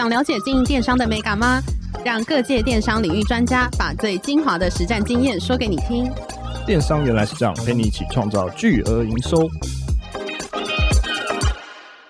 想了解经营电商的美感吗？让各界电商领域专家把最精华的实战经验说给你听。电商原来是这样，陪你一起创造巨额营收。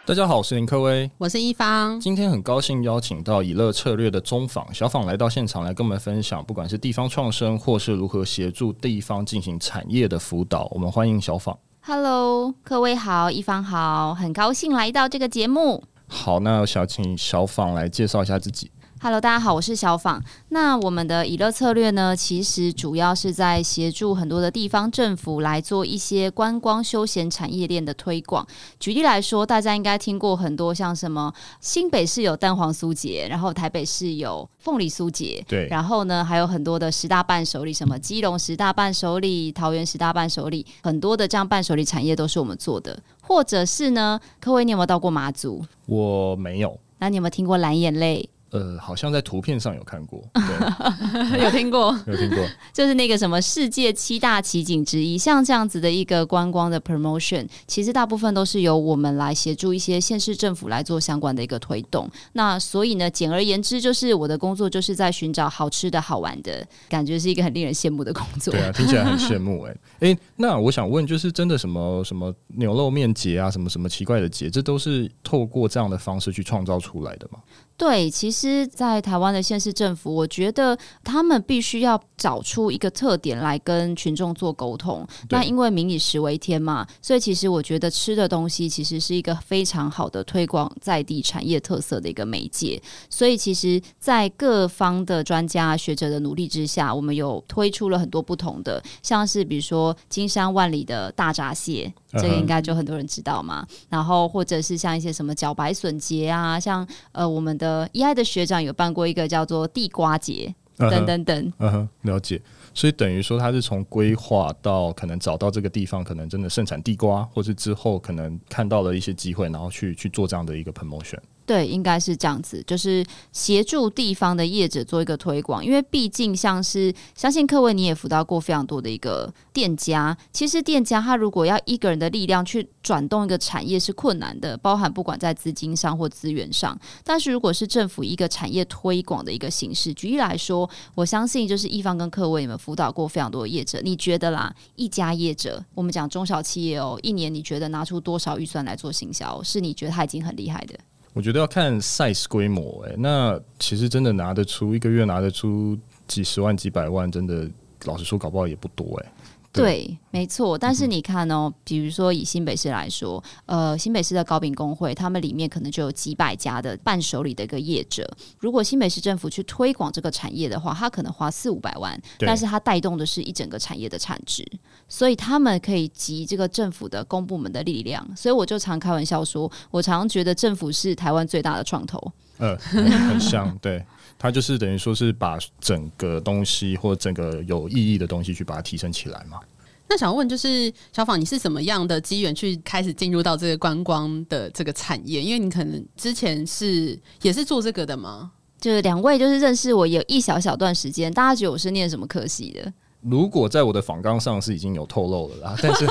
大家好，我是林科威，我是一方。今天很高兴邀请到以乐策略的中访小访来到现场，来跟我们分享，不管是地方创生，或是如何协助地方进行产业的辅导。我们欢迎小访。Hello，克威好，一方好，很高兴来到这个节目。好，那我想请小访来介绍一下自己。Hello，大家好，我是小访。那我们的以乐策略呢，其实主要是在协助很多的地方政府来做一些观光休闲产业链的推广。举例来说，大家应该听过很多像什么新北市有蛋黄酥节，然后台北市有凤梨酥节，对，然后呢还有很多的十大伴手礼，什么基隆十大伴手礼、桃园十大伴手礼，很多的这样伴手礼产业都是我们做的。或者是呢，克威，你有没有到过马祖？我没有。那你有没有听过蓝眼泪？呃，好像在图片上有看过，有听过，有听过，就是那个什么世界七大奇景之一，像这样子的一个观光的 promotion，其实大部分都是由我们来协助一些县市政府来做相关的一个推动。那所以呢，简而言之，就是我的工作就是在寻找好吃的好玩的，感觉是一个很令人羡慕的工作。对啊，听起来很羡慕哎、欸、哎、欸，那我想问，就是真的什么什么牛肉面节啊，什么什么奇怪的节，这都是透过这样的方式去创造出来的吗？对，其实，在台湾的县市政府，我觉得他们必须要找出一个特点来跟群众做沟通。那因为民以食为天嘛，所以其实我觉得吃的东西其实是一个非常好的推广在地产业特色的一个媒介。所以，其实，在各方的专家学者的努力之下，我们有推出了很多不同的，像是比如说金山万里的大闸蟹，这个应该就很多人知道嘛。Uh -huh. 然后，或者是像一些什么茭白笋节啊，像呃我们的。呃，一爱的学长有办过一个叫做地瓜节，等等等，嗯哼，了解。所以等于说，他是从规划到可能找到这个地方，可能真的盛产地瓜，或是之后可能看到了一些机会，然后去去做这样的一个 promotion。对，应该是这样子，就是协助地方的业者做一个推广，因为毕竟像是相信克威你也辅导过非常多的一个店家，其实店家他如果要一个人的力量去转动一个产业是困难的，包含不管在资金上或资源上。但是如果是政府一个产业推广的一个形式，举例来说，我相信就是一方跟克威你们辅导过非常多的业者，你觉得啦，一家业者，我们讲中小企业哦，一年你觉得拿出多少预算来做行销，是你觉得他已经很厉害的？我觉得要看 size 规模，哎，那其实真的拿得出一个月拿得出几十万几百万，真的老实说，搞不好也不多，哎。对，没错。但是你看哦，比如说以新北市来说，呃，新北市的糕饼工会，他们里面可能就有几百家的伴手礼的一个业者。如果新北市政府去推广这个产业的话，他可能花四五百万，但是它带动的是一整个产业的产值，所以他们可以集这个政府的公部门的力量。所以我就常开玩笑说，我常常觉得政府是台湾最大的创投。呃，很 像，对。他就是等于说是把整个东西或整个有意义的东西去把它提升起来嘛。那想问就是小访，你是什么样的机缘去开始进入到这个观光的这个产业？因为你可能之前是也是做这个的吗？就是两位就是认识我有一小小段时间，大家觉得我是念什么科系的？如果在我的访纲上是已经有透露了啦，但是、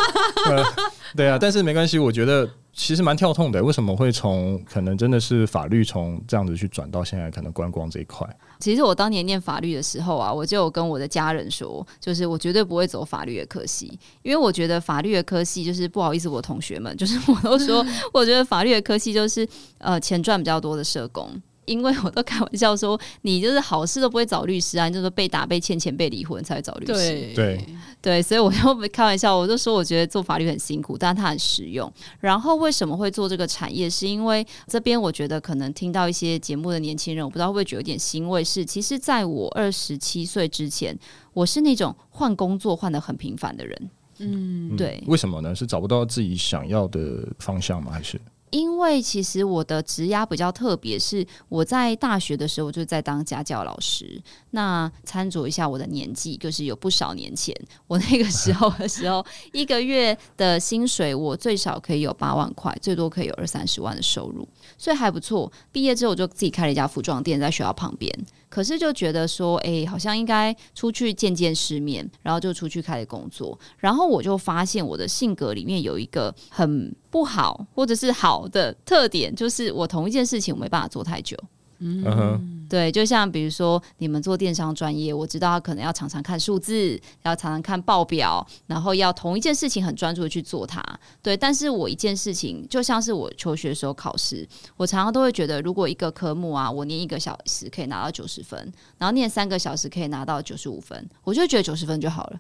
对啊，但是没关系，我觉得。其实蛮跳痛的，为什么会从可能真的是法律从这样子去转到现在可能观光这一块？其实我当年念法律的时候啊，我就有跟我的家人说，就是我绝对不会走法律的科系，因为我觉得法律的科系就是不好意思，我同学们就是我都说，我觉得法律的科系就是呃钱赚比较多的社工。因为我都开玩笑说，你就是好事都不会找律师啊，你就是被打、被欠钱、被离婚才会找律师。对对对，所以我就开玩笑，我就说我觉得做法律很辛苦，但它很实用。然后为什么会做这个产业？是因为这边我觉得可能听到一些节目的年轻人，我不知道会不会觉得有点欣慰。是，其实在我二十七岁之前，我是那种换工作换的很频繁的人。嗯，对。为什么呢？是找不到自己想要的方向吗？还是？因为其实我的职涯比较特别，是我在大学的时候就在当家教老师。那参酌一下我的年纪，就是有不少年前，我那个时候的时候，一个月的薪水我最少可以有八万块，最多可以有二三十万的收入，所以还不错。毕业之后我就自己开了一家服装店，在学校旁边。可是就觉得说，哎、好像应该出去见见世面，然后就出去开始工作。然后我就发现我的性格里面有一个很不好或者是好的特点，就是我同一件事情我没办法做太久。嗯哼。对，就像比如说你们做电商专业，我知道他可能要常常看数字，要常常看报表，然后要同一件事情很专注的去做它。对，但是我一件事情就像是我求学的时候考试，我常常都会觉得，如果一个科目啊，我念一个小时可以拿到九十分，然后念三个小时可以拿到九十五分，我就觉得九十分就好了。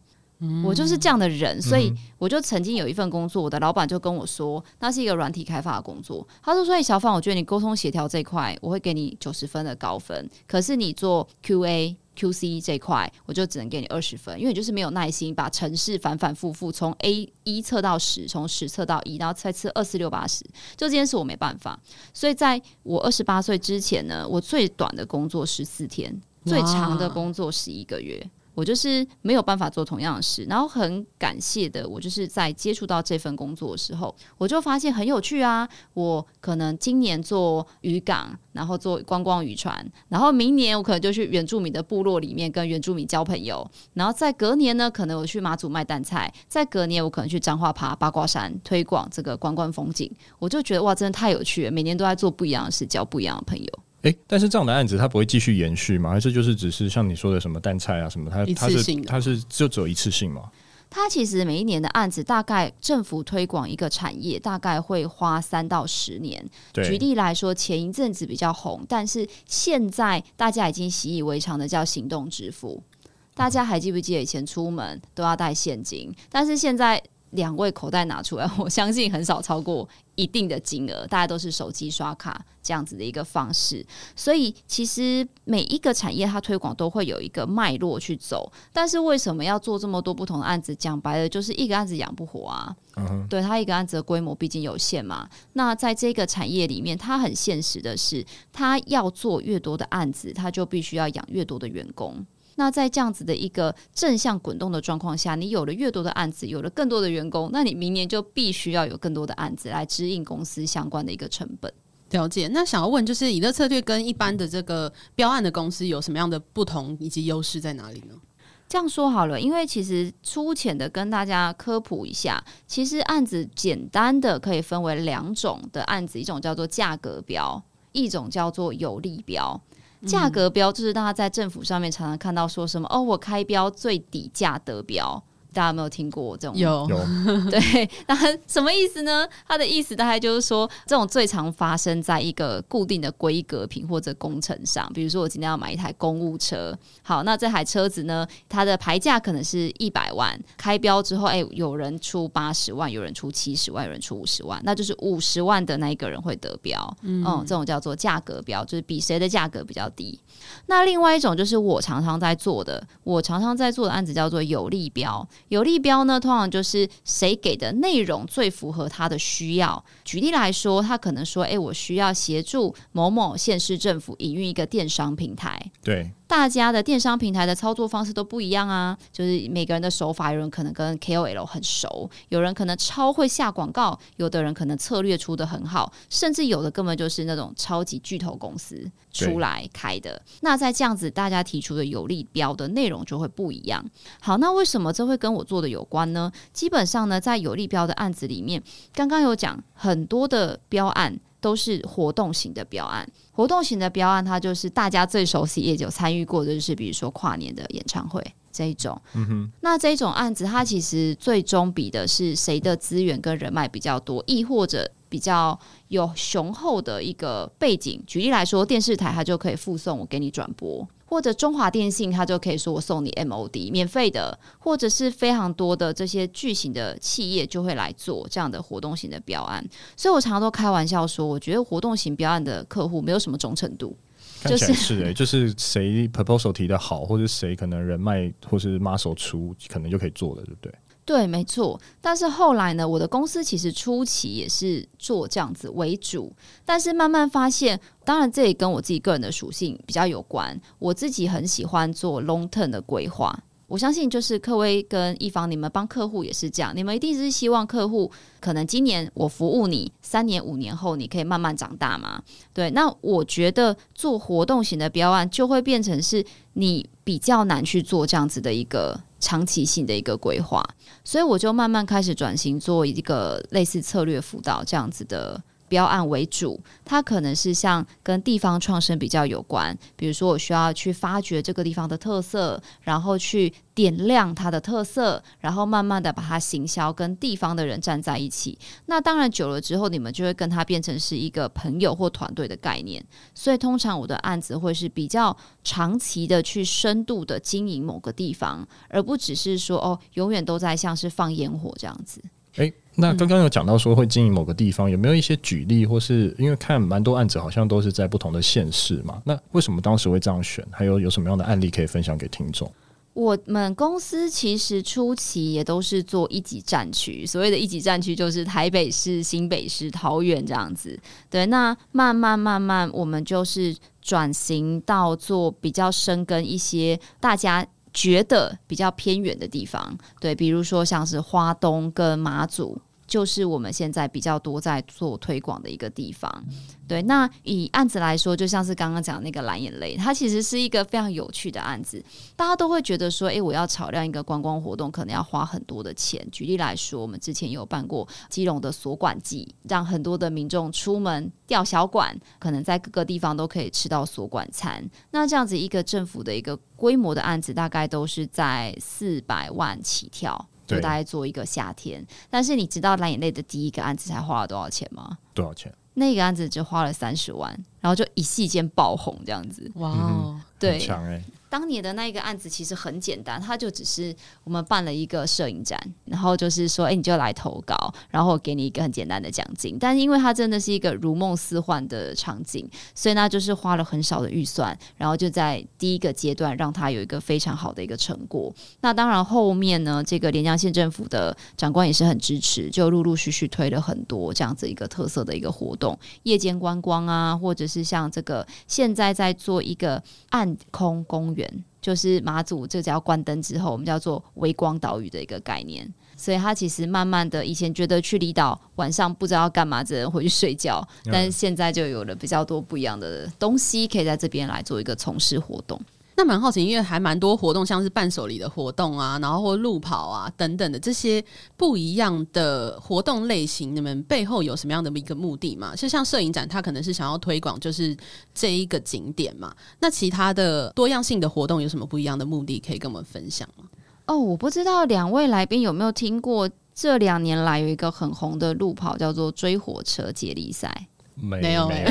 我就是这样的人，所以我就曾经有一份工作，我的老板就跟我说，那是一个软体开发的工作。他说：“所以小芳，我觉得你沟通协调这一块，我会给你九十分的高分。可是你做 QA、QC 这一块，我就只能给你二十分，因为你就是没有耐心把程式反反复复从 A 一测到十，从十测到一，然后再测二四六八十。就这件事我没办法。所以在我二十八岁之前呢，我最短的工作十四天，最长的工作十一个月。”我就是没有办法做同样的事，然后很感谢的，我就是在接触到这份工作的时候，我就发现很有趣啊。我可能今年做渔港，然后做观光渔船，然后明年我可能就去原住民的部落里面跟原住民交朋友，然后在隔年呢，可能我去马祖卖蛋菜，在隔年我可能去彰化爬八卦山，推广这个观光风景。我就觉得哇，真的太有趣了，每年都在做不一样的事，交不一样的朋友。哎，但是这样的案子它不会继续延续吗？还是就是只是像你说的什么淡菜啊什么，它它是它是就只有一次性吗？它其实每一年的案子，大概政府推广一个产业，大概会花三到十年。举例来说，前一阵子比较红，但是现在大家已经习以为常的叫行动支付。大家还记不记得以前出门都要带现金？但是现在。两位口袋拿出来，我相信很少超过一定的金额，大家都是手机刷卡这样子的一个方式。所以其实每一个产业它推广都会有一个脉络去走，但是为什么要做这么多不同的案子？讲白了就是一个案子养不活啊。嗯哼，对，它一个案子的规模毕竟有限嘛。那在这个产业里面，它很现实的是，它要做越多的案子，它就必须要养越多的员工。那在这样子的一个正向滚动的状况下，你有了越多的案子，有了更多的员工，那你明年就必须要有更多的案子来指引公司相关的一个成本。了解。那想要问，就是以乐策略跟一般的这个标案的公司有什么样的不同以及优势在哪里呢？这样说好了，因为其实粗浅的跟大家科普一下，其实案子简单的可以分为两种的案子，一种叫做价格标，一种叫做有利标。价格标就是大家在政府上面常常看到说什么哦，我开标最底价得标。大家有没有听过这种？有有 对，那什么意思呢？它的意思大概就是说，这种最常发生在一个固定的规格品或者工程上。比如说，我今天要买一台公务车，好，那这台车子呢，它的牌价可能是一百万，开标之后，哎，有人出八十万，有人出七十万，有人出五十万，那就是五十万的那一个人会得标。嗯，嗯，这种叫做价格标，就是比谁的价格比较低。那另外一种就是我常常在做的，我常常在做的案子叫做有利标。有利标呢，通常就是谁给的内容最符合他的需要。举例来说，他可能说：“诶，我需要协助某某县市政府营运一个电商平台。”对。大家的电商平台的操作方式都不一样啊，就是每个人的手法，有人可能跟 KOL 很熟，有人可能超会下广告，有的人可能策略出的很好，甚至有的根本就是那种超级巨头公司出来开的。那在这样子，大家提出的有利标的内容就会不一样。好，那为什么这会跟我做的有关呢？基本上呢，在有利标的案子里面，刚刚有讲很多的标案。都是活动型的标案，活动型的标案，它就是大家最熟悉也有参与过的，就是比如说跨年的演唱会这一种。嗯哼，那这种案子，它其实最终比的是谁的资源跟人脉比较多，亦或者比较有雄厚的一个背景。举例来说，电视台它就可以附送我给你转播。或者中华电信，他就可以说我送你 MOD 免费的，或者是非常多的这些巨型的企业就会来做这样的活动型的标案，所以我常常都开玩笑说，我觉得活动型标案的客户没有什么忠诚度，就是是哎，就是谁 proposal 提的好，或者谁可能人脉或是 muscle 出，可能就可以做了，对不对？对，没错。但是后来呢，我的公司其实初期也是做这样子为主，但是慢慢发现，当然这也跟我自己个人的属性比较有关。我自己很喜欢做 long term 的规划。我相信，就是科威跟一方，你们帮客户也是这样，你们一定是希望客户可能今年我服务你，三年五年后你可以慢慢长大嘛？对。那我觉得做活动型的标案就会变成是你比较难去做这样子的一个。长期性的一个规划，所以我就慢慢开始转型做一个类似策略辅导这样子的标案为主，它可能是像跟地方创生比较有关，比如说我需要去发掘这个地方的特色，然后去点亮它的特色，然后慢慢的把它行销，跟地方的人站在一起。那当然久了之后，你们就会跟他变成是一个朋友或团队的概念。所以通常我的案子会是比较长期的去深度的经营某个地方，而不只是说哦，永远都在像是放烟火这样子。诶，那刚刚有讲到说会经营某个地方，有没有一些举例，或是因为看蛮多案子好像都是在不同的县市嘛？那为什么当时会这样选？还有有什么样的案例可以分享给听众？我们公司其实初期也都是做一级战区，所谓的一级战区就是台北市、新北市、桃园这样子。对，那慢慢慢慢，我们就是转型到做比较深耕一些大家。觉得比较偏远的地方，对，比如说像是花东跟马祖。就是我们现在比较多在做推广的一个地方，对。那以案子来说，就像是刚刚讲那个蓝眼泪，它其实是一个非常有趣的案子。大家都会觉得说，诶，我要炒亮一个观光活动，可能要花很多的钱。举例来说，我们之前有办过基隆的锁管季，让很多的民众出门钓小馆，可能在各个地方都可以吃到锁管餐。那这样子一个政府的一个规模的案子，大概都是在四百万起跳。就大概做一个夏天，但是你知道蓝眼泪的第一个案子才花了多少钱吗？多少钱？那个案子就花了三十万，然后就一夕间爆红这样子。哇、哦，对，强哎。当年的那一个案子其实很简单，它就只是我们办了一个摄影展，然后就是说，哎、你就来投稿，然后给你一个很简单的奖金。但是因为它真的是一个如梦似幻的场景，所以呢，就是花了很少的预算，然后就在第一个阶段让它有一个非常好的一个成果。那当然后面呢，这个连江县政府的长官也是很支持，就陆陆续续推了很多这样子一个特色的一个活动，夜间观光啊，或者是像这个现在在做一个暗空公园。就是马祖，这只要关灯之后，我们叫做微光岛屿的一个概念。所以他其实慢慢的，以前觉得去离岛晚上不知道干嘛，只能回去睡觉。但是现在就有了比较多不一样的东西，可以在这边来做一个从事活动。那蛮好奇，因为还蛮多活动，像是伴手礼的活动啊，然后或路跑啊等等的这些不一样的活动类型，你们背后有什么样的一个目的吗？就像摄影展，它可能是想要推广就是这一个景点嘛。那其他的多样性的活动有什么不一样的目的，可以跟我们分享吗？哦，我不知道两位来宾有没有听过，这两年来有一个很红的路跑，叫做追火车接力赛。没有，没。有，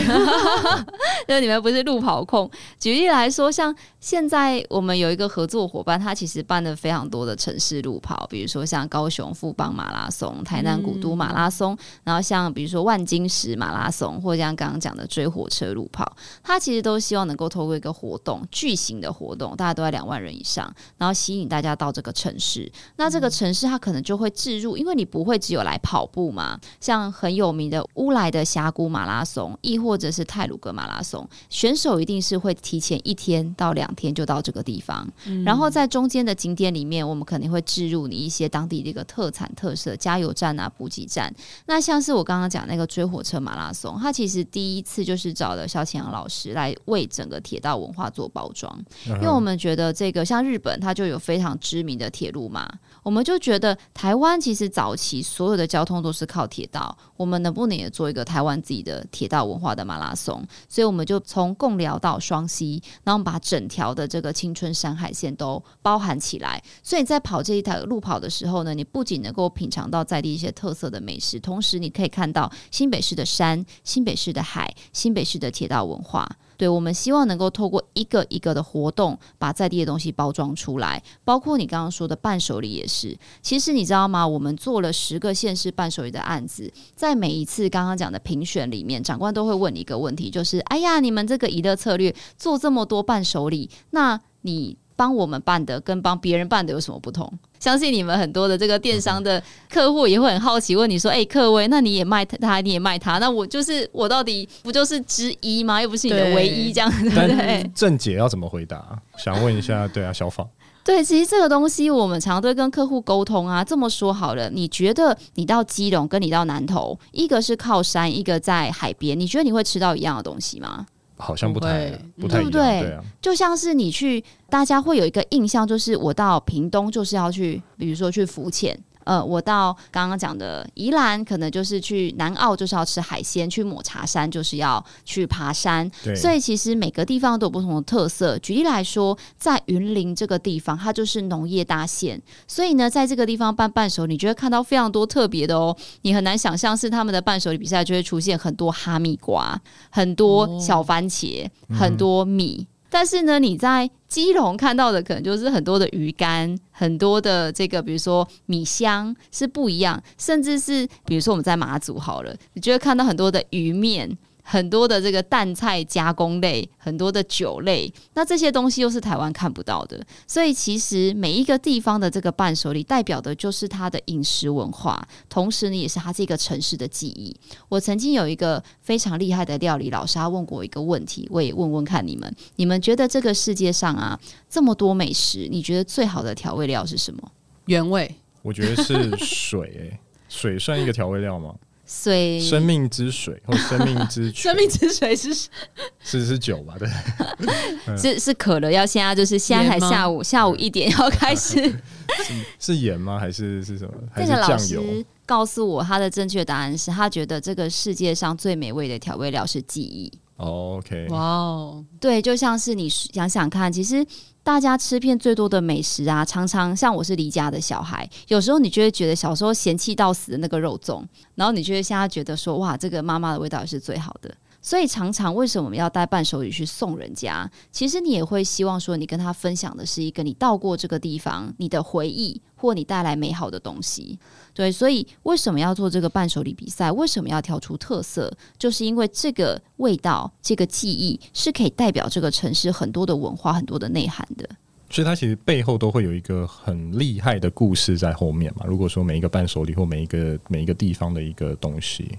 那你们不是路跑控。举例来说，像现在我们有一个合作伙伴，他其实办了非常多的城市路跑，比如说像高雄富邦马拉松、台南古都马拉松，嗯、然后像比如说万金石马拉松，或者像刚刚讲的追火车路跑，他其实都希望能够透过一个活动，巨型的活动，大家都在两万人以上，然后吸引大家到这个城市。那这个城市它可能就会置入，因为你不会只有来跑步嘛，像很有名的乌来的峡谷马拉拉松，亦或者是泰鲁格马拉松，选手一定是会提前一天到两天就到这个地方，嗯、然后在中间的景点里面，我们肯定会置入你一些当地的一个特产特色加油站啊、补给站。那像是我刚刚讲那个追火车马拉松，它其实第一次就是找了萧乾阳老师来为整个铁道文化做包装，嗯、因为我们觉得这个像日本，它就有非常知名的铁路嘛，我们就觉得台湾其实早期所有的交通都是靠铁道，我们能不能也做一个台湾自己的？铁道文化的马拉松，所以我们就从贡寮到双溪，然后把整条的这个青春山海线都包含起来。所以在跑这一条路跑的时候呢，你不仅能够品尝到在地一些特色的美食，同时你可以看到新北市的山、新北市的海、新北市的铁道文化。对，我们希望能够透过一个一个的活动，把在地的东西包装出来，包括你刚刚说的伴手礼也是。其实你知道吗？我们做了十个县市伴手礼的案子，在每一次刚刚讲的评选里面，长官都会问你一个问题，就是：哎呀，你们这个娱乐策略做这么多伴手礼，那你帮我们办的跟帮别人办的有什么不同？相信你们很多的这个电商的客户也会很好奇，问你说：“哎、欸，克威，那你也卖他，你也卖他，那我就是我到底不就是之一吗？又不是你的唯一，这样子 对不对？”正解要怎么回答？想问一下，对啊，小芳。对，其实这个东西我们常常都会跟客户沟通啊。这么说好了，你觉得你到基隆跟你到南投，一个是靠山，一个在海边，你觉得你会吃到一样的东西吗？好像不太不，不太一样，对不对？对啊，就像是你去，大家会有一个印象，就是我到屏东就是要去，比如说去浮潜。呃，我到刚刚讲的宜兰，可能就是去南澳就是要吃海鲜，去抹茶山就是要去爬山。对，所以其实每个地方都有不同的特色。举例来说，在云林这个地方，它就是农业大县，所以呢，在这个地方办伴手礼，你就会看到非常多特别的哦。你很难想象是他们的伴手礼比赛就会出现很多哈密瓜、很多小番茄、哦、很多米。嗯但是呢，你在基隆看到的可能就是很多的鱼干，很多的这个，比如说米香是不一样，甚至是比如说我们在马祖好了，你就会看到很多的鱼面。很多的这个淡菜加工类，很多的酒类，那这些东西又是台湾看不到的，所以其实每一个地方的这个伴手礼代表的就是它的饮食文化，同时呢，也是它这个城市的记忆。我曾经有一个非常厉害的料理老师，他问过我一个问题，我也问问看你们，你们觉得这个世界上啊这么多美食，你觉得最好的调味料是什么？原味？我觉得是水、水算一个调味料吗？水，生命之水或生命之 生命之水是 是是酒吧？对，是是渴了要现在就是现在才下午下午一点要开始，是盐吗？还是是什么？还是这个老师告诉我他的正确答案是他觉得这个世界上最美味的调味料是记忆。Oh, OK，哇哦，对，就像是你想想看，其实。大家吃遍最多的美食啊，常常像我是离家的小孩，有时候你就会觉得小时候嫌弃到死的那个肉粽，然后你就会现在觉得说，哇，这个妈妈的味道是最好的。所以常常为什么要带伴手礼去送人家？其实你也会希望说，你跟他分享的是一个你到过这个地方，你的回忆或你带来美好的东西。对，所以为什么要做这个伴手礼比赛？为什么要挑出特色？就是因为这个味道、这个记忆是可以代表这个城市很多的文化、很多的内涵的。所以它其实背后都会有一个很厉害的故事在后面嘛。如果说每一个伴手礼或每一个每一个地方的一个东西。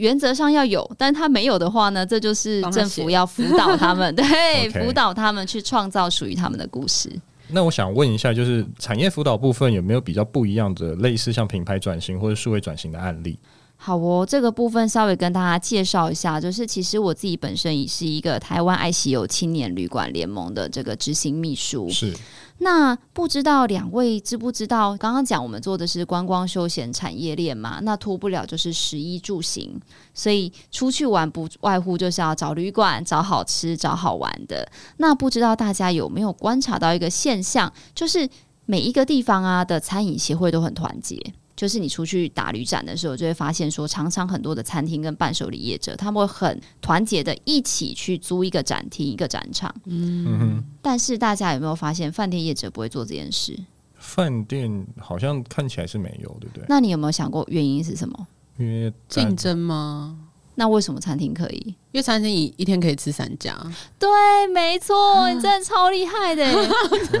原则上要有，但他没有的话呢？这就是政府要辅导他们，对，辅导他们去创造属于他们的故事。那我想问一下，就是产业辅导部分有没有比较不一样的类似像品牌转型或者数位转型的案例？好哦，这个部分稍微跟大家介绍一下，就是其实我自己本身也是一个台湾爱喜游青年旅馆联盟的这个执行秘书，是。那不知道两位知不知道？刚刚讲我们做的是观光休闲产业链嘛，那脱不了就是食衣住行，所以出去玩不外乎就是要找旅馆、找好吃、找好玩的。那不知道大家有没有观察到一个现象，就是每一个地方啊的餐饮协会都很团结。就是你出去打旅展的时候，就会发现说，常常很多的餐厅跟伴手礼业者，他们会很团结的一起去租一个展厅、一个展场。嗯，但是大家有没有发现，饭店业者不会做这件事？饭店好像看起来是没有，对不对？那你有没有想过原因是什么？因为竞争吗？那为什么餐厅可以？因为餐厅一一天可以吃三家。对，没错，你真的超厉害的。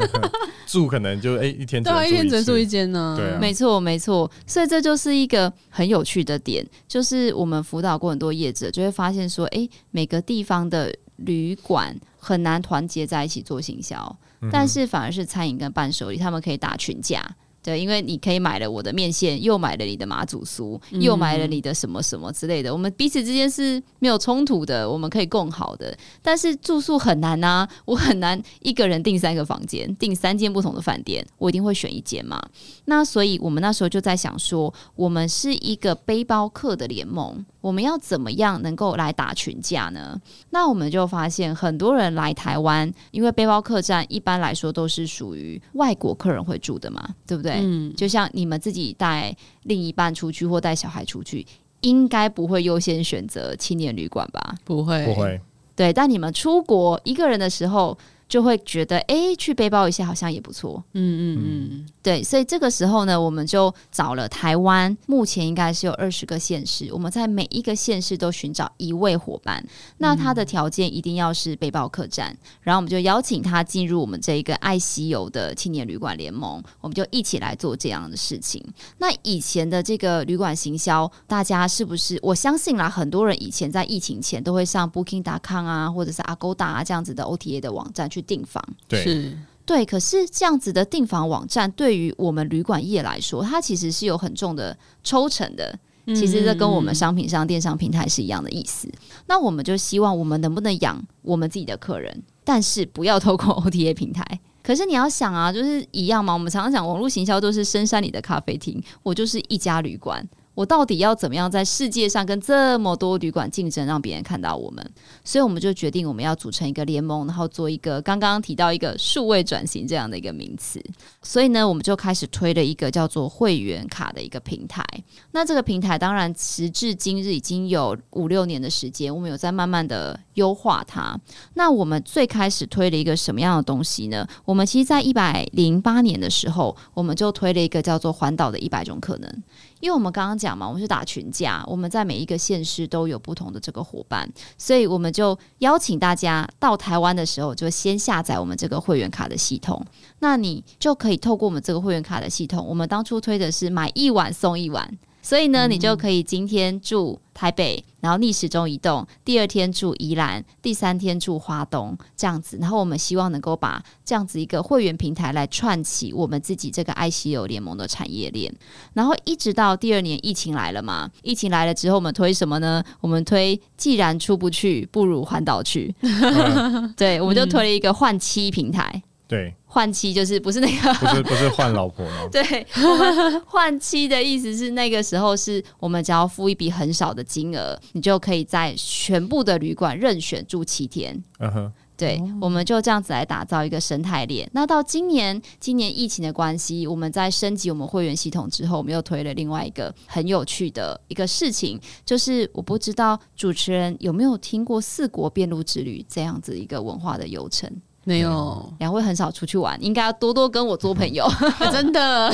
住可能就哎、欸、一天对，一天只能住一间呢。对、啊，没错没错。所以这就是一个很有趣的点，就是我们辅导过很多业者，就会发现说，哎、欸，每个地方的旅馆很难团结在一起做行销、嗯，但是反而是餐饮跟伴手礼，他们可以打群架。对，因为你可以买了我的面线，又买了你的马祖酥，又买了你的什么什么之类的。嗯、我们彼此之间是没有冲突的，我们可以共好的。但是住宿很难啊，我很难一个人订三个房间，订三间不同的饭店，我一定会选一间嘛。那所以我们那时候就在想说，我们是一个背包客的联盟。我们要怎么样能够来打群架呢？那我们就发现很多人来台湾，因为背包客栈一般来说都是属于外国客人会住的嘛，对不对？嗯，就像你们自己带另一半出去或带小孩出去，应该不会优先选择青年旅馆吧？不会，不会。对，但你们出国一个人的时候。就会觉得，哎，去背包一下好像也不错。嗯嗯嗯，对，所以这个时候呢，我们就找了台湾，目前应该是有二十个县市，我们在每一个县市都寻找一位伙伴。那他的条件一定要是背包客栈，然后我们就邀请他进入我们这一个爱西游的青年旅馆联盟，我们就一起来做这样的事情。那以前的这个旅馆行销，大家是不是？我相信啦，很多人以前在疫情前都会上 Booking.com 啊，或者是 Agoda 啊这样子的 OTA 的网站去。订房对是对，可是这样子的订房网站对于我们旅馆业来说，它其实是有很重的抽成的。其实这跟我们商品上电商平台是一样的意思。嗯。那我们就希望我们能不能养我们自己的客人，但是不要透过 OTA 平台。可是你要想啊，就是一样嘛。我们常常讲网络行销都是深山里的咖啡厅，我就是一家旅馆。我到底要怎么样在世界上跟这么多旅馆竞争，让别人看到我们？所以我们就决定我们要组成一个联盟，然后做一个刚刚提到一个数位转型这样的一个名词。所以呢，我们就开始推了一个叫做会员卡的一个平台。那这个平台当然时至今日已经有五六年的时间，我们有在慢慢的优化它。那我们最开始推了一个什么样的东西呢？我们其实，在一百零八年的时候，我们就推了一个叫做环岛的一百种可能。因为我们刚刚讲嘛，我们是打群架，我们在每一个县市都有不同的这个伙伴，所以我们就邀请大家到台湾的时候，就先下载我们这个会员卡的系统。那你就可以透过我们这个会员卡的系统，我们当初推的是买一碗送一碗。所以呢，你就可以今天住台北，然后逆时钟移动，第二天住宜兰，第三天住花东，这样子。然后我们希望能够把这样子一个会员平台来串起我们自己这个 ICU 联盟的产业链。然后一直到第二年疫情来了嘛，疫情来了之后，我们推什么呢？我们推既然出不去，不如环岛去。对，我们就推了一个换妻平台。对。换妻就是不是那个，不是不是换老婆吗？对，换妻的意思是那个时候是我们只要付一笔很少的金额，你就可以在全部的旅馆任选住七天。嗯哼，对，我们就这样子来打造一个生态链。那到今年，今年疫情的关系，我们在升级我们会员系统之后，我们又推了另外一个很有趣的一个事情，就是我不知道主持人有没有听过四国遍路之旅这样子一个文化的游程。没有，两位很少出去玩，应该要多多跟我做朋友，真的，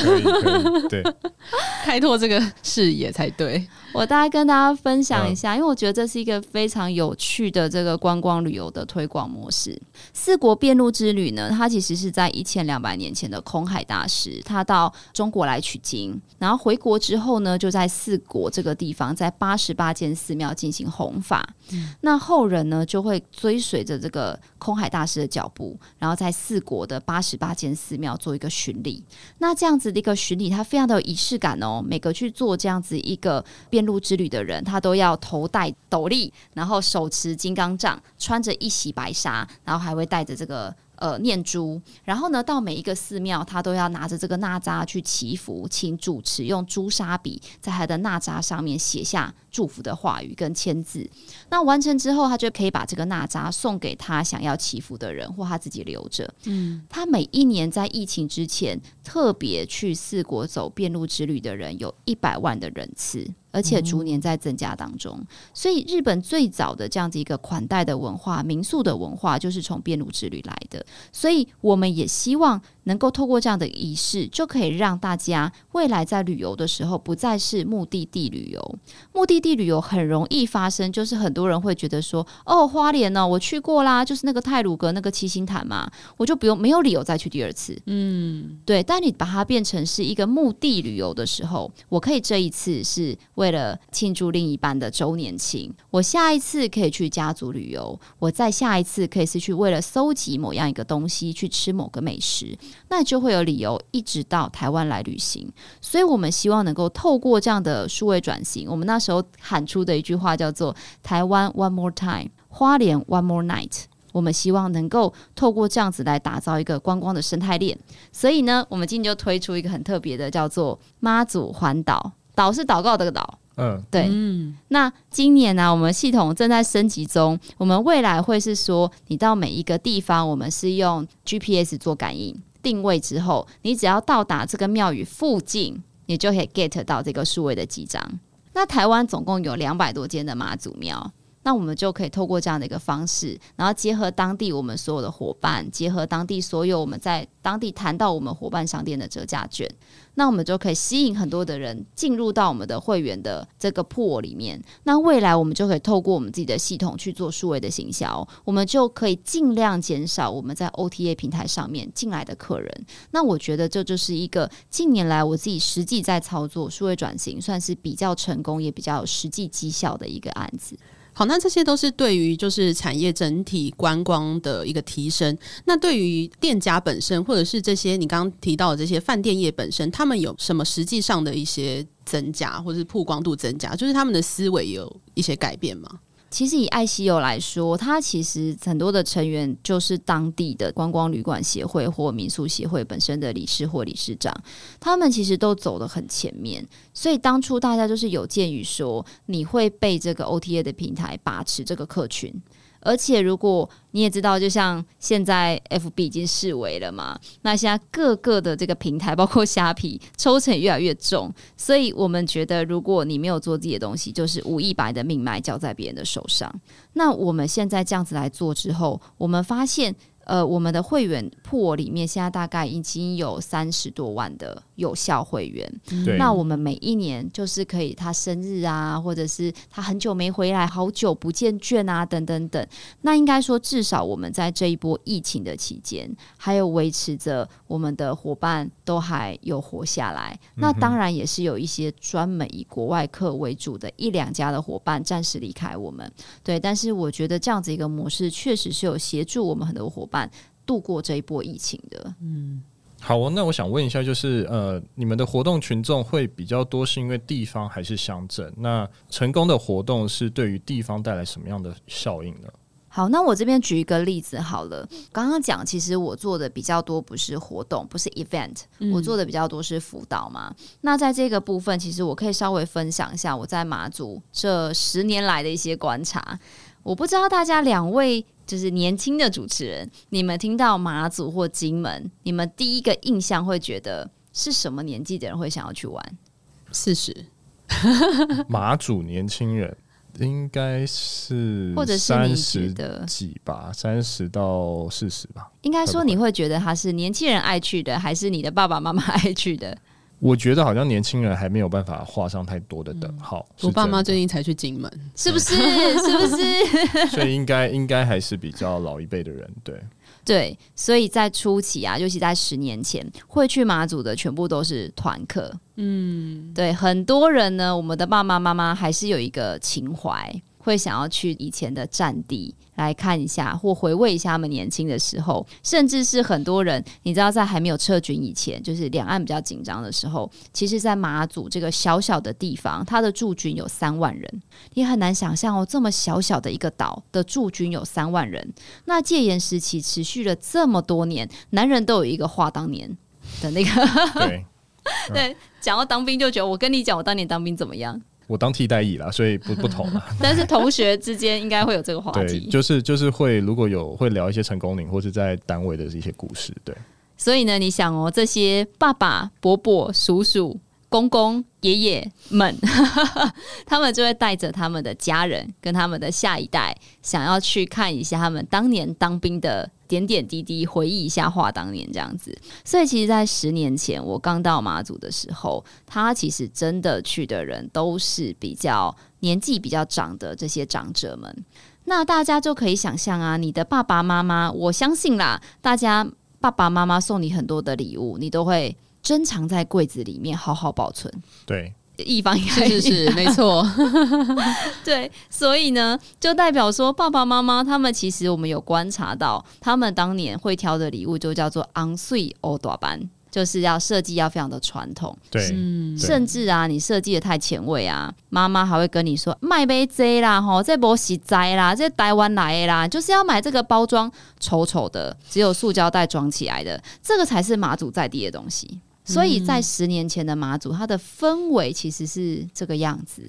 对，开拓这个视野才对。我大概跟大家分享一下，因为我觉得这是一个非常有趣的这个观光旅游的推广模式。四国遍路之旅呢，它其实是在一千两百年前的空海大师，他到中国来取经，然后回国之后呢，就在四国这个地方，在八十八间寺庙进行弘法。嗯。那后人呢，就会追随着这个空海大师的脚步，然后在四国的八十八间寺庙做一个巡礼。那这样子的一个巡礼，它非常的有仪式感哦。每个去做这样子一个遍路之旅的人，他都要头戴斗笠，然后手持金刚杖，穿着一袭白纱，然后还会带着这个。呃，念珠，然后呢，到每一个寺庙，他都要拿着这个纳扎去祈福，请主持用朱砂笔在他的纳扎上面写下祝福的话语跟签字。那完成之后，他就可以把这个纳扎送给他想要祈福的人，或他自己留着。嗯，他每一年在疫情之前特别去四国走遍路之旅的人，有一百万的人次。而且逐年在增加当中，所以日本最早的这样子一个款待的文化、民宿的文化，就是从边路之旅来的。所以我们也希望能够透过这样的仪式，就可以让大家未来在旅游的时候，不再是目的地旅游。目的地旅游很容易发生，就是很多人会觉得说：“哦，花莲呢，我去过啦，就是那个泰鲁阁那个七星潭嘛，我就不用没有理由再去第二次。”嗯，对。但你把它变成是一个目的旅游的时候，我可以这一次是为为了庆祝另一半的周年庆，我下一次可以去家族旅游，我再下一次可以是去为了搜集某样一个东西去吃某个美食，那就会有理由一直到台湾来旅行。所以，我们希望能够透过这样的数位转型，我们那时候喊出的一句话叫做“台湾 One More Time，花莲 One More Night”。我们希望能够透过这样子来打造一个观光的生态链。所以呢，我们今天就推出一个很特别的，叫做妈祖环岛。岛是祷告的岛，嗯，对，嗯。那今年呢、啊，我们系统正在升级中，我们未来会是说，你到每一个地方，我们是用 GPS 做感应定位之后，你只要到达这个庙宇附近，你就可以 get 到这个数位的几张。那台湾总共有两百多间的妈祖庙。那我们就可以透过这样的一个方式，然后结合当地我们所有的伙伴，结合当地所有我们在当地谈到我们伙伴商店的折价券，那我们就可以吸引很多的人进入到我们的会员的这个铺里面。那未来我们就可以透过我们自己的系统去做数位的行销，我们就可以尽量减少我们在 OTA 平台上面进来的客人。那我觉得这就是一个近年来我自己实际在操作数位转型，算是比较成功也比较有实际绩效的一个案子。好，那这些都是对于就是产业整体观光的一个提升。那对于店家本身，或者是这些你刚刚提到的这些饭店业本身，他们有什么实际上的一些增加，或者是曝光度增加，就是他们的思维有一些改变吗？其实以爱西游来说，它其实很多的成员就是当地的观光旅馆协会或民宿协会本身的理事或理事长，他们其实都走得很前面。所以当初大家就是有鉴于说，你会被这个 OTA 的平台把持这个客群。而且，如果你也知道，就像现在 FB 已经视为了嘛，那现在各个的这个平台，包括虾皮，抽成越来越重。所以我们觉得，如果你没有做自己的东西，就是无意把你的命脉交在别人的手上。那我们现在这样子来做之后，我们发现。呃，我们的会员铺里面现在大概已经有三十多万的有效会员。对。那我们每一年就是可以他生日啊，或者是他很久没回来，好久不见券啊，等等等。那应该说，至少我们在这一波疫情的期间，还有维持着我们的伙伴都还有活下来。那当然也是有一些专门以国外客为主的一两家的伙伴暂时离开我们。对，但是我觉得这样子一个模式确实是有协助我们很多伙伴。度过这一波疫情的，嗯，好，那我想问一下，就是呃，你们的活动群众会比较多，是因为地方还是乡镇？那成功的活动是对于地方带来什么样的效应呢？好，那我这边举一个例子好了。刚刚讲，其实我做的比较多不是活动，不是 event，嗯，我做的比较多是辅导嘛。那在这个部分，其实我可以稍微分享一下我在马祖这十年来的一些观察。我不知道大家两位。就是年轻的主持人，你们听到马祖或金门，你们第一个印象会觉得是什么年纪的人会想要去玩？四十，马祖年轻人应该是或者是你觉得几吧，三十到四十吧。应该说你会觉得他是年轻人爱去的，还是你的爸爸妈妈爱去的？我觉得好像年轻人还没有办法画上太多的等号。我爸妈最近才去金门，是不是？是不是？所以应该应该还是比较老一辈的人，对 对。所以在初期啊，尤其在十年前，会去马祖的全部都是团客。嗯，对，很多人呢，我们的爸爸妈妈还是有一个情怀。会想要去以前的战地来看一下，或回味一下他们年轻的时候，甚至是很多人，你知道，在还没有撤军以前，就是两岸比较紧张的时候，其实，在马祖这个小小的地方，它的驻军有三万人，你很难想象哦，这么小小的一个岛的驻军有三万人。那戒严时期持续了这么多年，男人都有一个话当年的那个，对，对，讲到当兵就觉得，我跟你讲，我当年当兵怎么样？我当替代役啦，所以不不同了。但是同学之间应该会有这个话题，对，就是就是会如果有会聊一些成功领或是在单位的一些故事，对。所以呢，你想哦，这些爸爸、伯伯、叔叔。公公、爷爷们，他们就会带着他们的家人跟他们的下一代，想要去看一下他们当年当兵的点点滴滴，回忆一下话当年这样子。所以，其实，在十年前我刚到马祖的时候，他其实真的去的人都是比较年纪比较长的这些长者们。那大家就可以想象啊，你的爸爸妈妈，我相信啦，大家爸爸妈妈送你很多的礼物，你都会。珍藏在柜子里面，好好保存。对，一方应该是是没错。对，所以呢，就代表说，爸爸妈妈他们其实我们有观察到，他们当年会挑的礼物就叫做昂穗欧大班，就是要设计要非常的传统。对，甚至啊，你设计的太前卫啊，妈妈还会跟你说卖杯 Z 啦，吼，这不实在啦，这台湾来的啦，就是要买这个包装丑丑的，只有塑胶袋装起来的，这个才是马祖在地的东西。所以在十年前的马祖，它的氛围其实是这个样子。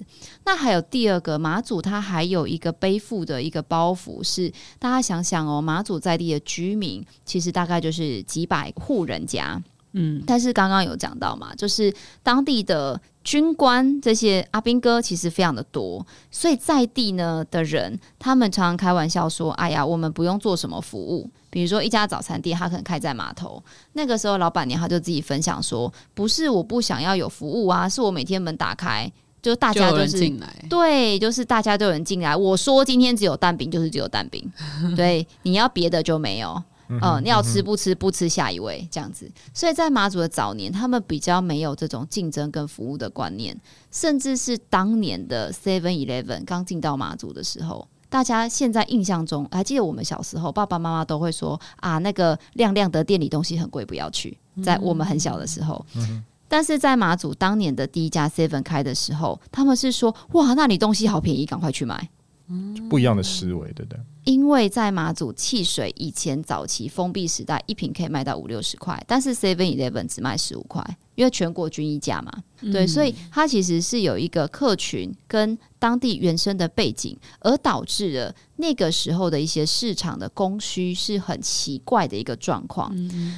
那还有第二个，马祖它还有一个背负的一个包袱是，大家想想哦，马祖在地的居民其实大概就是几百户人家，嗯，但是刚刚有讲到嘛，就是当地的。军官这些阿兵哥其实非常的多，所以在地呢的人，他们常常开玩笑说：“哎呀，我们不用做什么服务，比如说一家早餐店，他可能开在码头，那个时候老板娘他就自己分享说，不是我不想要有服务啊，是我每天门打开，就大家都是进来，对，就是大家都有人进来。我说今天只有蛋饼，就是只有蛋饼，对，你要别的就没有。”嗯、呃，你要吃不吃不吃，下一位这样子。所以在马祖的早年，他们比较没有这种竞争跟服务的观念，甚至是当年的 Seven Eleven 刚进到马祖的时候，大家现在印象中还记得我们小时候，爸爸妈妈都会说啊，那个亮亮的店里东西很贵，不要去。在我们很小的时候，嗯、但是在马祖当年的第一家 Seven 开的时候，他们是说哇，那里东西好便宜，赶快去买。不一样的思维，对不对？因为在马祖汽水以前早期封闭时代，一瓶可以卖到五六十块，但是 Seven Eleven 只卖十五块，因为全国均一价嘛。对，所以它其实是有一个客群跟当地原生的背景，而导致了那个时候的一些市场的供需是很奇怪的一个状况。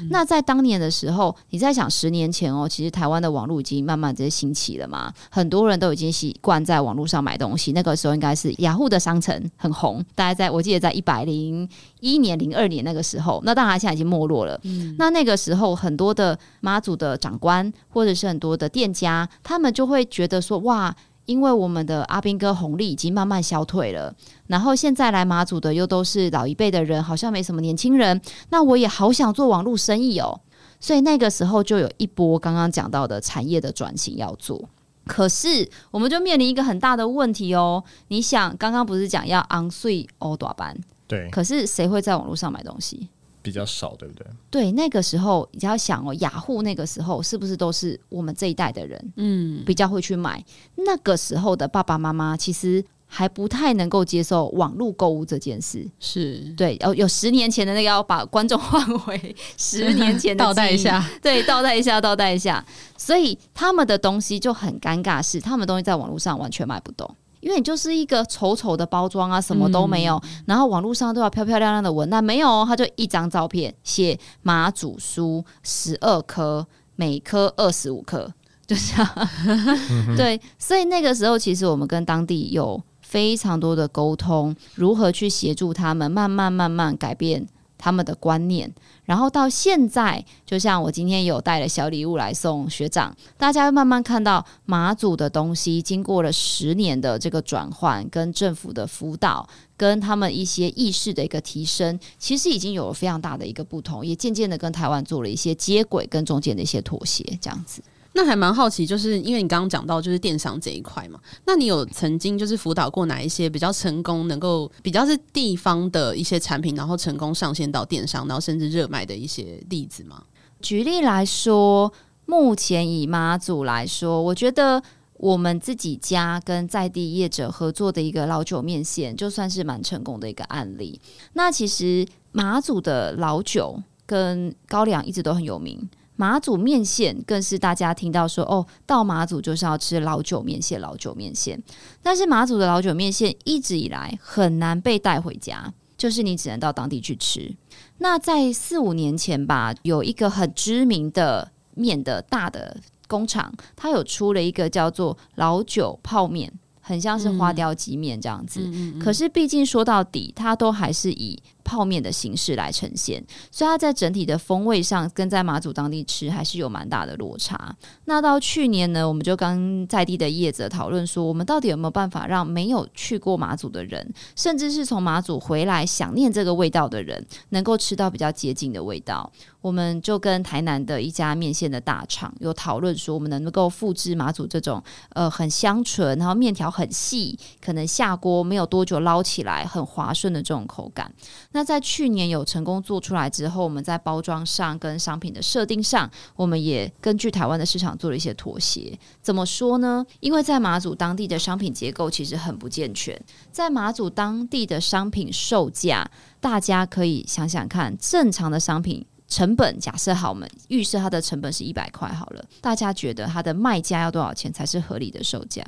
那在当年的时候，你在想十年前哦，其实台湾的网络已经慢慢在兴起了嘛，很多人都已经习惯在网络上买东西。那个时候应该是雅虎的商城很红，大概在我记得在一百零一年、零二年那个时候，那当然现在已经没落了。那那个时候很多的妈祖的长官或者是很多的店家。他们就会觉得说哇，因为我们的阿兵哥红利已经慢慢消退了，然后现在来马祖的又都是老一辈的人，好像没什么年轻人。那我也好想做网络生意哦，所以那个时候就有一波刚刚讲到的产业的转型要做。可是我们就面临一个很大的问题哦，你想刚刚不是讲要昂税欧短班？对，可是谁会在网络上买东西？比较少，对不对？对，那个时候你要想哦，雅虎那个时候是不是都是我们这一代的人，嗯，比较会去买？那个时候的爸爸妈妈其实还不太能够接受网络购物这件事，是对。有有十年前的那个，要把观众换回十年前的 倒带一下，对，倒带一下，倒带一下。所以他们的东西就很尴尬，是他们东西在网络上完全买不动。因为你就是一个丑丑的包装啊，什么都没有，嗯、然后网络上都要漂漂亮亮的文那，没有，他就一张照片，写马祖书十二颗，每颗二十五克，就这样。嗯、对，所以那个时候其实我们跟当地有非常多的沟通，如何去协助他们慢慢慢慢改变他们的观念。然后到现在，就像我今天有带了小礼物来送学长，大家会慢慢看到马祖的东西，经过了十年的这个转换，跟政府的辅导，跟他们一些意识的一个提升，其实已经有了非常大的一个不同，也渐渐的跟台湾做了一些接轨，跟中间的一些妥协，这样子。那还蛮好奇，就是因为你刚刚讲到就是电商这一块嘛，那你有曾经就是辅导过哪一些比较成功，能够比较是地方的一些产品，然后成功上线到电商，然后甚至热卖的一些例子吗？举例来说，目前以妈祖来说，我觉得我们自己家跟在地业者合作的一个老酒面线，就算是蛮成功的一个案例。那其实妈祖的老酒跟高粱一直都很有名。马祖面线更是大家听到说哦，到马祖就是要吃老酒面线，老酒面线。但是马祖的老酒面线一直以来很难被带回家，就是你只能到当地去吃。那在四五年前吧，有一个很知名的面的大的工厂，它有出了一个叫做老酒泡面，很像是花雕鸡面这样子。嗯嗯嗯。可是毕竟说到底，它都还是以泡面的形式来呈现，所以它在整体的风味上跟在马祖当地吃还是有蛮大的落差。那到去年呢，我们就跟在地的业者讨论说，我们到底有没有办法让没有去过马祖的人，甚至是从马祖回来想念这个味道的人，能够吃到比较接近的味道。我们就跟台南的一家面线的大厂有讨论说，我们能够复制马祖这种呃很香醇，然后面条很细，可能下锅没有多久捞起来很滑顺的这种口感。那在去年有成功做出来之后，我们在包装上跟商品的设定上，我们也根据台湾的市场做了一些妥协。怎么说呢？因为在马祖当地的商品结构其实很不健全，在马祖当地的商品售价，大家可以想想看，正常的商品成本，假设好，我们预设它的成本是一百块好了，大家觉得它的卖价要多少钱才是合理的售价？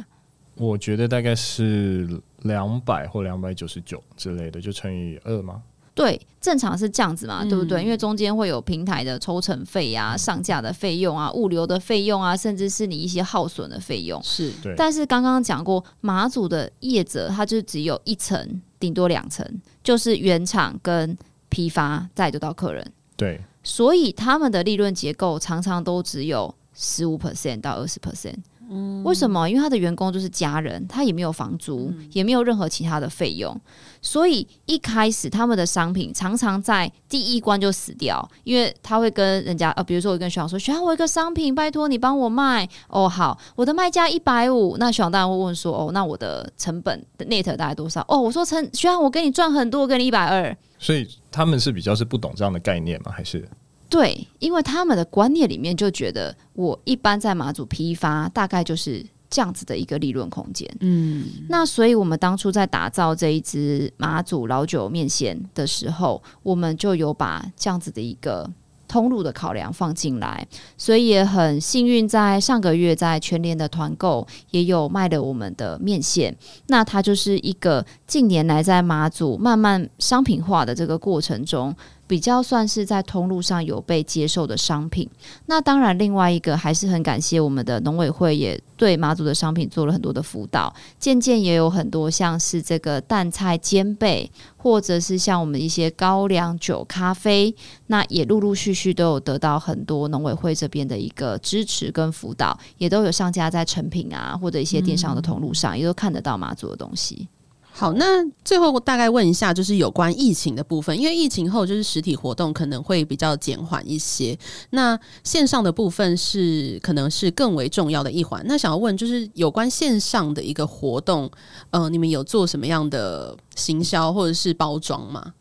我觉得大概是两百或两百九十九之类的，就乘以二吗？对，正常是这样子嘛，嗯、对不对？因为中间会有平台的抽成费啊、上架的费用啊、物流的费用啊，甚至是你一些耗损的费用。是，对。但是刚刚讲过，马祖的业者他就只有一层，顶多两层，就是原厂跟批发再就到客人。对。所以他们的利润结构常常都只有十五 percent 到二十 percent。嗯，为什么？因为他的员工就是家人，他也没有房租，嗯、也没有任何其他的费用，所以一开始他们的商品常常在第一关就死掉，因为他会跟人家呃，比如说我跟学长说，学长我一个商品，拜托你帮我卖哦，好，我的卖价一百五，那学长当然会问说，哦，那我的成本的 net 大概多少？哦，我说成学长我给你赚很多，我给你一百二，所以他们是比较是不懂这样的概念吗？还是？对，因为他们的观念里面就觉得，我一般在马祖批发大概就是这样子的一个利润空间。嗯，那所以我们当初在打造这一支马祖老酒面线的时候，我们就有把这样子的一个。通路的考量放进来，所以也很幸运，在上个月在全联的团购也有卖了我们的面线。那它就是一个近年来在马祖慢慢商品化的这个过程中。比较算是在通路上有被接受的商品。那当然，另外一个还是很感谢我们的农委会，也对马祖的商品做了很多的辅导。渐渐也有很多像是这个淡菜煎贝，或者是像我们一些高粱酒、咖啡，那也陆陆续续都有得到很多农委会这边的一个支持跟辅导，也都有上架在成品啊，或者一些电商的通路上，也都看得到马祖的东西。好，那最后大概问一下，就是有关疫情的部分，因为疫情后就是实体活动可能会比较减缓一些，那线上的部分是可能是更为重要的一环。那想要问，就是有关线上的一个活动，呃，你们有做什么样的行销或者是包装吗？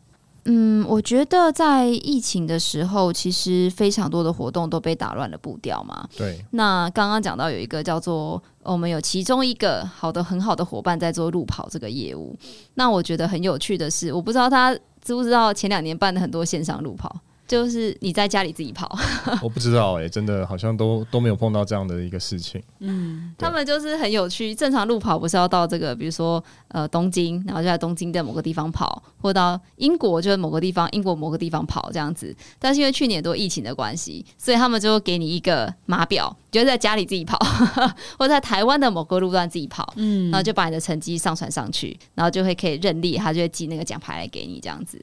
嗯，我觉得在疫情的时候，其实非常多的活动都被打乱了步调嘛。对。那刚刚讲到有一个叫做我们有其中一个好的很好的伙伴在做路跑这个业务。那我觉得很有趣的是，我不知道他知不知道前两年办的很多线上路跑。就是你在家里自己跑，我不知道哎、欸，真的好像都都没有碰到这样的一个事情。嗯，他们就是很有趣。正常路跑不是要到这个，比如说呃东京，然后就在东京的某个地方跑，或到英国就是某个地方，英国某个地方跑这样子。但是因为去年多疫情的关系，所以他们就给你一个码表，就在家里自己跑，或者在台湾的某个路段自己跑，嗯，然后就把你的成绩上传上去，然后就会可以认列，他就会寄那个奖牌来给你这样子。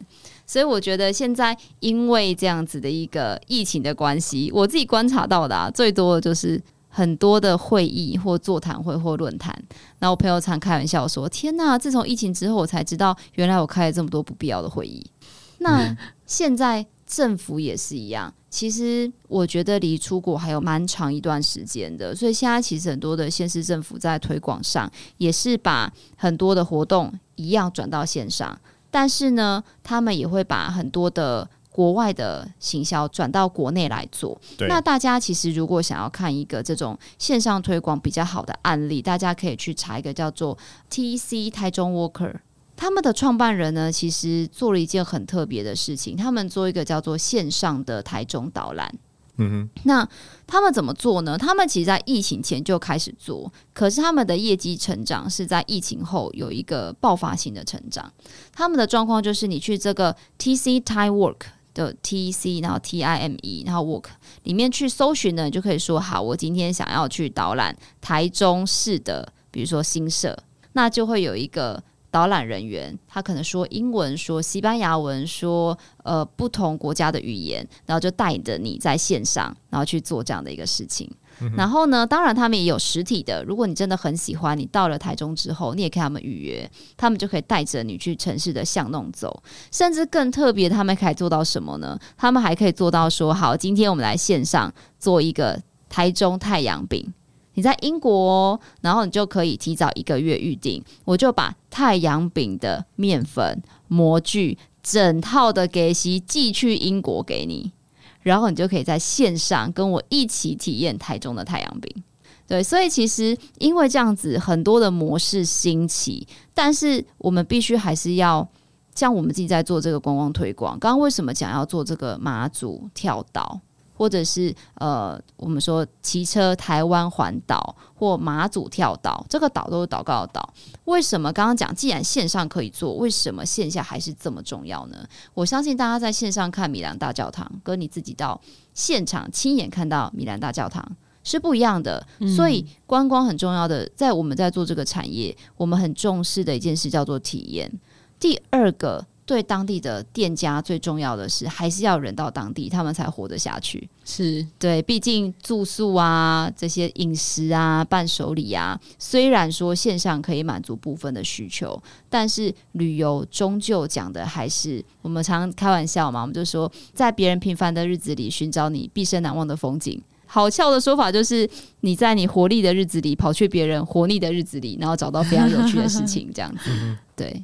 所以我觉得现在因为这样子的一个疫情的关系，我自己观察到的啊，最多的就是很多的会议或座谈会或论坛。那我朋友常开玩笑说：“天哪！自从疫情之后，我才知道原来我开了这么多不必要的会议。”那现在政府也是一样。其实我觉得离出国还有蛮长一段时间的，所以现在其实很多的县市政府在推广上也是把很多的活动一样转到线上。但是呢，他们也会把很多的国外的行销转到国内来做。那大家其实如果想要看一个这种线上推广比较好的案例，大家可以去查一个叫做 TC 台中 Worker 他们的创办人呢，其实做了一件很特别的事情，他们做一个叫做线上的台中导览。嗯哼，那他们怎么做呢？他们其实，在疫情前就开始做，可是他们的业绩成长是在疫情后有一个爆发性的成长。他们的状况就是，你去这个 TC Time Work 的 TC，然后 T I M E，然后 Work 里面去搜寻呢，就可以说，好，我今天想要去导览台中市的，比如说新社，那就会有一个。导览人员，他可能说英文，说西班牙文，说呃不同国家的语言，然后就带着你在线上，然后去做这样的一个事情。嗯、然后呢，当然他们也有实体的。如果你真的很喜欢，你到了台中之后，你也可以他们预约，他们就可以带着你去城市的巷弄走。甚至更特别，他们可以做到什么呢？他们还可以做到说，好，今天我们来线上做一个台中太阳饼。你在英国，然后你就可以提早一个月预定，我就把太阳饼的面粉、模具、整套的给西寄去英国给你，然后你就可以在线上跟我一起体验台中的太阳饼。对，所以其实因为这样子很多的模式兴起，但是我们必须还是要像我们自己在做这个观光推广。刚刚为什么讲要做这个马祖跳岛？或者是呃，我们说骑车台湾环岛或马祖跳岛，这个岛都是祷告的岛。为什么刚刚讲，既然线上可以做，为什么线下还是这么重要呢？我相信大家在线上看米兰大教堂，跟你自己到现场亲眼看到米兰大教堂是不一样的。嗯。所以观光很重要的，在我们在做这个产业，我们很重视的一件事叫做体验。第二个。对当地的店家最重要的是，还是要人到当地，他们才活得下去。是对，毕竟住宿啊，这些饮食啊，伴手礼啊，虽然说线上可以满足部分的需求，但是旅游终究讲的还是我们常开玩笑嘛，我们就说，在别人平凡的日子里寻找你毕生难忘的风景。好笑的说法就是，你在你活力的日子里跑去别人活腻的日子里，然后找到非常有趣的事情，这样子，对。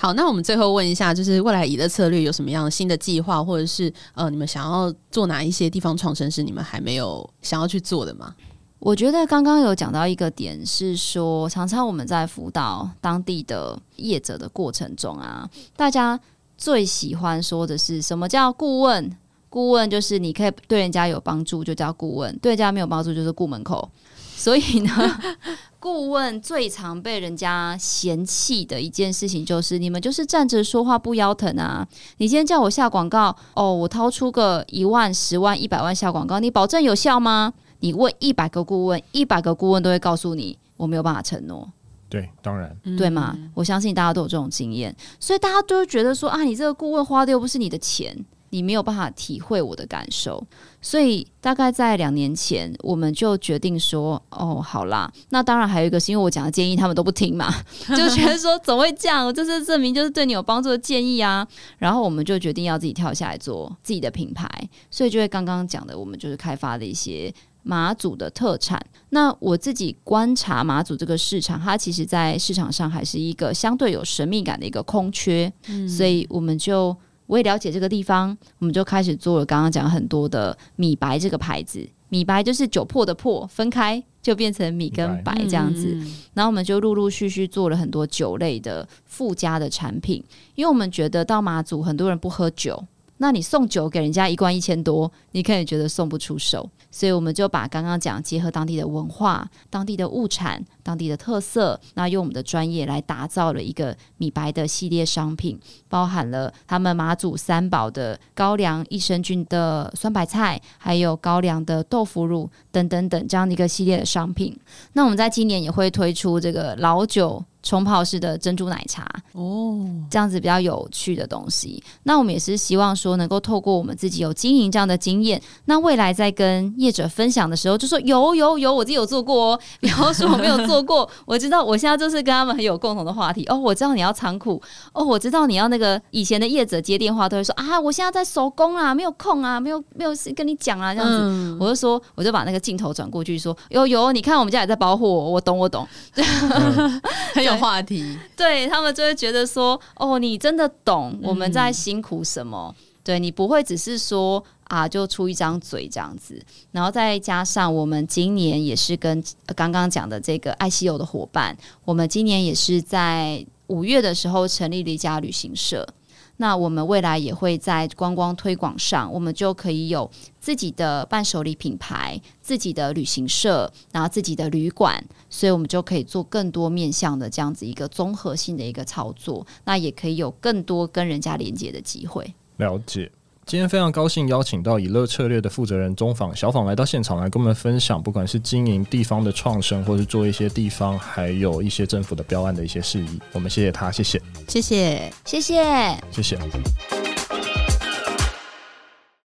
好，那我们最后问一下，就是未来以乐策略有什么样的新的计划，或者是呃，你们想要做哪一些地方创生是你们还没有想要去做的吗？我觉得刚刚有讲到一个点是说，常常我们在辅导当地的业者的过程中啊，大家最喜欢说的是什么叫顾问？顾问就是你可以对人家有帮助就叫顾问，对人家没有帮助就是顾门口。所以呢，顾问最常被人家嫌弃的一件事情就是，你们就是站着说话不腰疼啊！你今天叫我下广告，哦，我掏出个一万、十万、一百万下广告，你保证有效吗？你问一百个顾问，一百个顾问都会告诉你，我没有办法承诺。对，当然，对嘛？我相信大家都有这种经验，所以大家都会觉得说啊，你这个顾问花的又不是你的钱，你没有办法体会我的感受。所以大概在两年前，我们就决定说，哦，好啦，那当然还有一个是因为我讲的建议，他们都不听嘛，就觉得说怎么会这样？这是证明就是对你有帮助的建议啊。然后我们就决定要自己跳下来做自己的品牌，所以就会刚刚讲的，我们就是开发的一些。马祖的特产，那我自己观察马祖这个市场，它其实在市场上还是一个相对有神秘感的一个空缺，嗯、所以我们就我也了解这个地方，我们就开始做了刚刚讲很多的米白这个牌子，米白就是酒粕的粕，分开就变成米跟白这样子，嗯、然后我们就陆陆续续做了很多酒类的附加的产品，因为我们觉得到马祖很多人不喝酒。那你送酒给人家一罐一千多，你可能觉得送不出手，所以我们就把刚刚讲结合当地的文化、当地的物产、当地的特色，那用我们的专业来打造了一个米白的系列商品，包含了他们马祖三宝的高粱益生菌的酸白菜，还有高粱的豆腐乳等等等这样的一个系列的商品。那我们在今年也会推出这个老酒。冲泡式的珍珠奶茶哦，这样子比较有趣的东西。那我们也是希望说，能够透过我们自己有经营这样的经验，那未来在跟业者分享的时候，就说有有有，我自己有做过哦。比方说我没有做过，我知道我现在就是跟他们很有共同的话题哦。我知道你要仓库哦，我知道你要那个以前的业者接电话都会说啊，我现在在手工啊，没有空啊，没有没有事跟你讲啊，这样子。嗯、我就说，我就把那个镜头转过去说，有有，你看我们家也在包货，我懂我懂。嗯有话题，对他们就会觉得说：“哦，你真的懂我们在辛苦什么？嗯、对你不会只是说啊，就出一张嘴这样子。然后再加上我们今年也是跟刚刚讲的这个爱西游的伙伴，我们今年也是在五月的时候成立了一家旅行社。”那我们未来也会在观光推广上，我们就可以有自己的伴手礼品牌、自己的旅行社，然后自己的旅馆，所以我们就可以做更多面向的这样子一个综合性的一个操作，那也可以有更多跟人家连接的机会。了解。今天非常高兴邀请到以乐策略的负责人中访小访来到现场来跟我们分享，不管是经营地方的创生，或是做一些地方还有一些政府的标案的一些事宜。我们谢谢他，谢谢，谢谢，谢谢，谢谢。